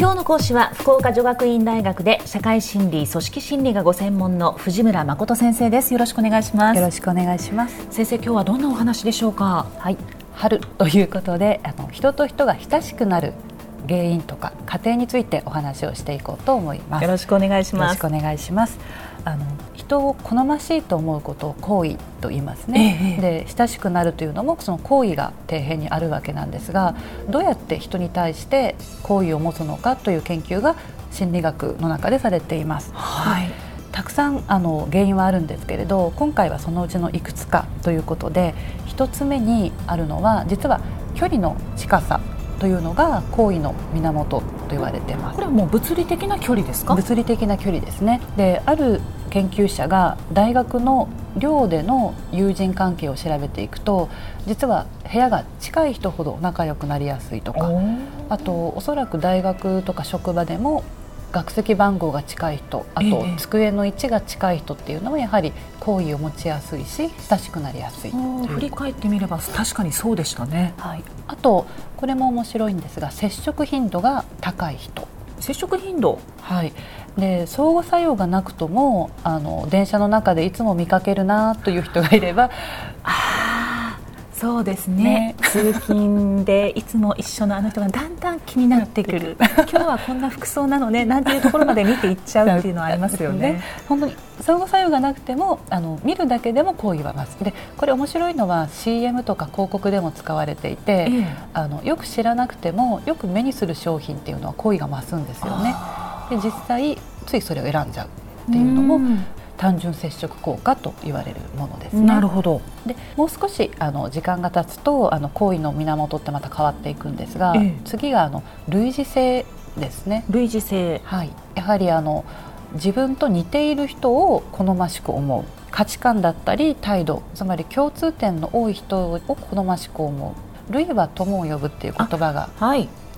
今日の講師は福岡女学院大学で社会心理組織心理がご専門の藤村誠先生です。よろしくお願いします。よろしくお願いします。先生今日はどんなお話でしょうか？はい。春ということであの人と人が親しくなる原因とか過程についてお話をしていこうと思います。よろしくお願いします。よろしくお願いします。あの人を好ましいと思うことを好意と言いますね、ええ、で親しくなるというのもその好意が底辺にあるわけなんですがどうやって人に対して好意を持つのかという研究が心理学の中でされています。はい。たくさんあの原因はあるんですけれど今回はそのうちのいくつかということで1つ目にあるのは実は距離の近さというのが行為の源と言われてます。これはもう物理的な距離ですか物理的な距離ですねである研究者が大学の寮での友人関係を調べていくと実は部屋が近い人ほど仲良くなりやすいとかあとおそらく大学とか職場でも学籍番号が近い人あと机の位置が近い人っていうのはやはり好意を持ちやすいし親しくなりやすい振り返ってみれば確かにそうでしたね、はい、あとこれも面白いんですが接触頻度が高い人接触頻度。はい。で相互作用がなくともあの電車の中でいつも見かけるなという人がいればああそうですね、ね、通勤でいつも一緒のあの人がだんだん気になってくる。今日はこんな服装なのねなんていうところまで見ていっちゃうっていうのはありますよね。ね 本当に相互作用がなくてもあの見るだけでも好意は増す。でこれ面白いのは CM とか広告でも使われていて、ええ、あのよく知らなくてもよく目にする商品っていうのは好意が増すんですよね。で実際ついそれを選んじゃうっていうのも単純接触効果と言われるものですね。なるほど。でもう少しあの時間が経つとあの行為の源ってまた変わっていくんですが、ええ、次があの類似性ですね。類似性。はい。やはりあの自分と似ている人を好ましく思う。価値観だったり態度つまり共通点の多い人を好ましく思う。類は友を呼ぶっていう言葉が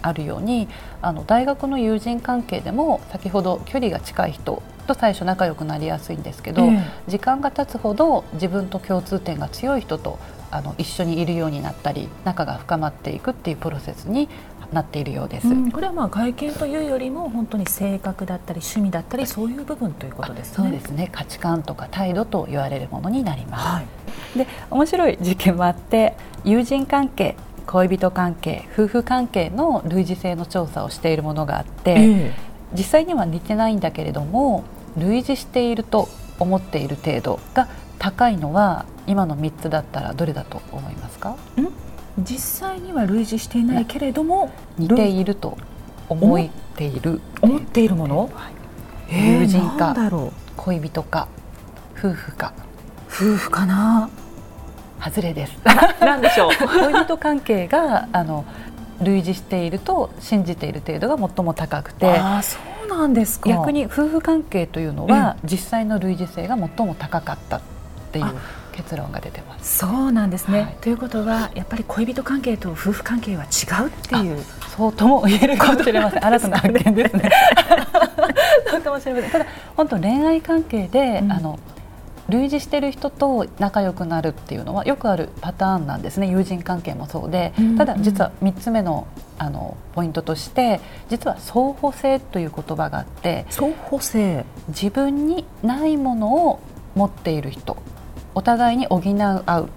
あるようにあの大学の友人関係でも先ほど距離が近い人と最初仲良くなりやすいんですけど、えー、時間が経つほど自分と共通点が強い人とあの一緒にいるようになったり仲が深まっていくっていうプロセスになっているようです、うん、これはまあ外見というよりも本当に性格だったり趣味だったりそういう部分ということですね。そうですね。価値観とか態度と言われるものになります。はい、で面白い実験もあって友人関係恋人関係夫婦関係の類似性の調査をしているものがあって、えー、実際には似てないんだけれども類似していると思っている程度が高いのは今の3つだったらどれだと思いますか？実際には類似していないけれども似ていると思っている。思っているもの、はい、友人か恋人か夫婦か。夫婦かな？外れです。なんでしょう？恋人関係があの類似していると信じている程度が最も高くて、あそうなんですか。逆に夫婦関係というのは、実際の類似性が最も高かったっていう。結論が出てます。そうなんですね、はい、ということはやっぱり恋人関係と夫婦関係は違うっていう。そうとも言えるかもしれません。新たな発見ですね。そうかもしれません。ただ本当恋愛関係で、うん、あの類似してる人と仲良くなるっていうのはよくあるパターンなんですね。友人関係もそうで、ただ実は3つ目のあのポイントとして実は相補性という言葉があって相補性。自分にないものを持っている人お互いに補い合う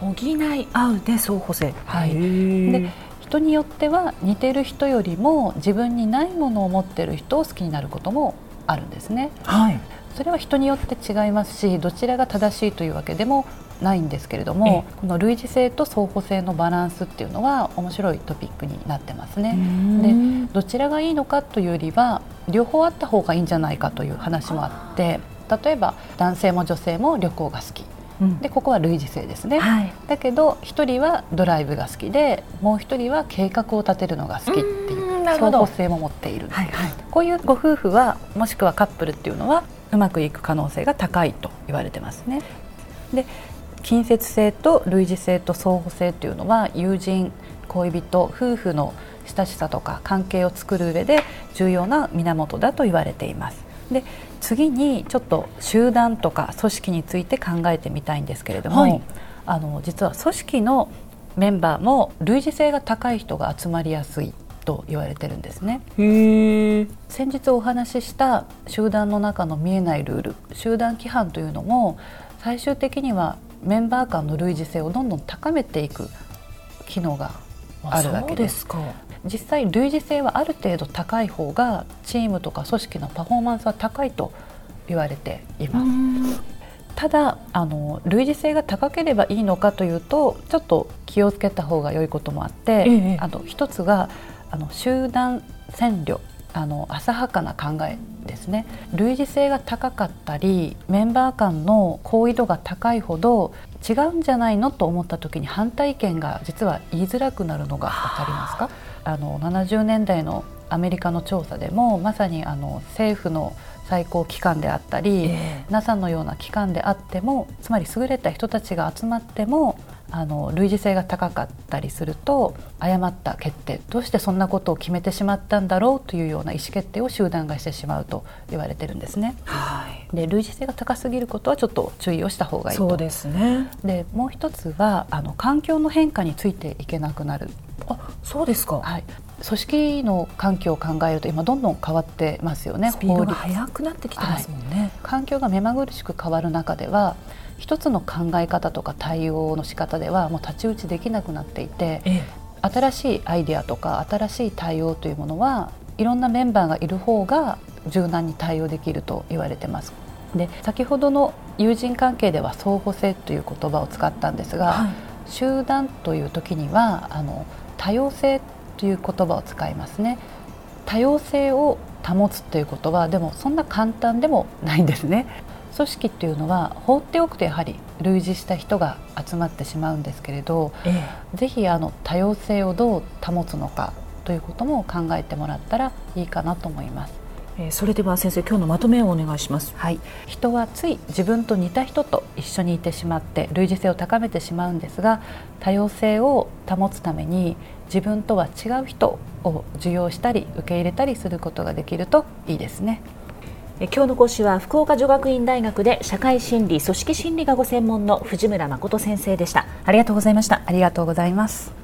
補い合うで相補性。はい。で人によっては似てる人よりも自分にないものを持ってる人を好きになることもあるんですね。はい、それは人によって違いますしどちらが正しいというわけでもないんですけれどもこの類似性と相補性のバランスっていうのは面白いトピックになってますね。でどちらがいいのかというよりは両方あった方がいいんじゃないかという話もあって例えば男性も女性も旅行が好き。でここは類似性ですね、はい、だけど1人はドライブが好きでもう1人は計画を立てるのが好きっていう相補性も持っている、はいはい、こういうご夫婦はもしくはカップルっていうのはうまくいく可能性が高いと言われてますね。で近接性と類似性と相補性というのは友人恋人夫婦の親しさとか関係を作る上で重要な源だと言われています。で次にちょっと集団とか組織について考えてみたいんですけれども、はい、あの実は組織のメンバーも類似性が高い人が集まりやすいと言われてるんですね。へ先日お話しした集団の中の見えないルール集団規範というのも最終的にはメンバー間の類似性をどんどん高めていく機能があるわけです。実際類似性はある程度高い方がチームとか組織のパフォーマンスは高いと言われています。ただあの類似性が高ければいいのかというとちょっと気をつけた方が良いこともあって、ええ、あの一つがあの集団占領あの浅はかな考えですね。類似性が高かったりメンバー間の好意度が高いほど違うんじゃないのと思った時に反対意見が実は言いづらくなるのが分かりますか？あの70年代のアメリカの調査でもまさにあの政府の最高機関であったり、えー、NASA のような機関であってもつまり優れた人たちが集まってもあの類似性が高かったりすると誤った決定どうしてそんなことを決めてしまったんだろうというような意思決定を集団がしてしまうと言われてるんですね。はい、で類似性が高すぎることはちょっと注意をした方がいいと。そうですねでもう一つはあの環境の変化についていけなくなる。あそうですか、はい、組織の環境を考えると今どんどん変わってますよねスピードが速くなってきてますもんね、はい、環境が目まぐるしく変わる中では一つの考え方とか対応の仕方ではもう太刀打ちできなくなっていて、ええ、新しいアイデアとか新しい対応というものはいろんなメンバーがいる方が柔軟に対応できると言われてます。で先ほどの友人関係では相互性という言葉を使ったんですが、はい、集団という時にはあの多様性という言葉を使いますね。多様性を保つということはでもそんな簡単でもないんですね。組織っていうのは放っておくとやはり類似した人が集まってしまうんですけれど、ええ、ぜひあの多様性をどう保つのかということも考えてもらったらいいかなと思います。えー、それでは先生今日のまとめをお願いします。はい、人はつい自分と似た人と一緒にいてしまって類似性を高めてしまうんですが、多様性を保つために自分とは違う人を受容したり受け入れたりすることができるといいですね。今日の講師は福岡女学院大学で社会心理組織心理がご専門の藤村誠先生でした。ありがとうございました。ありがとうございます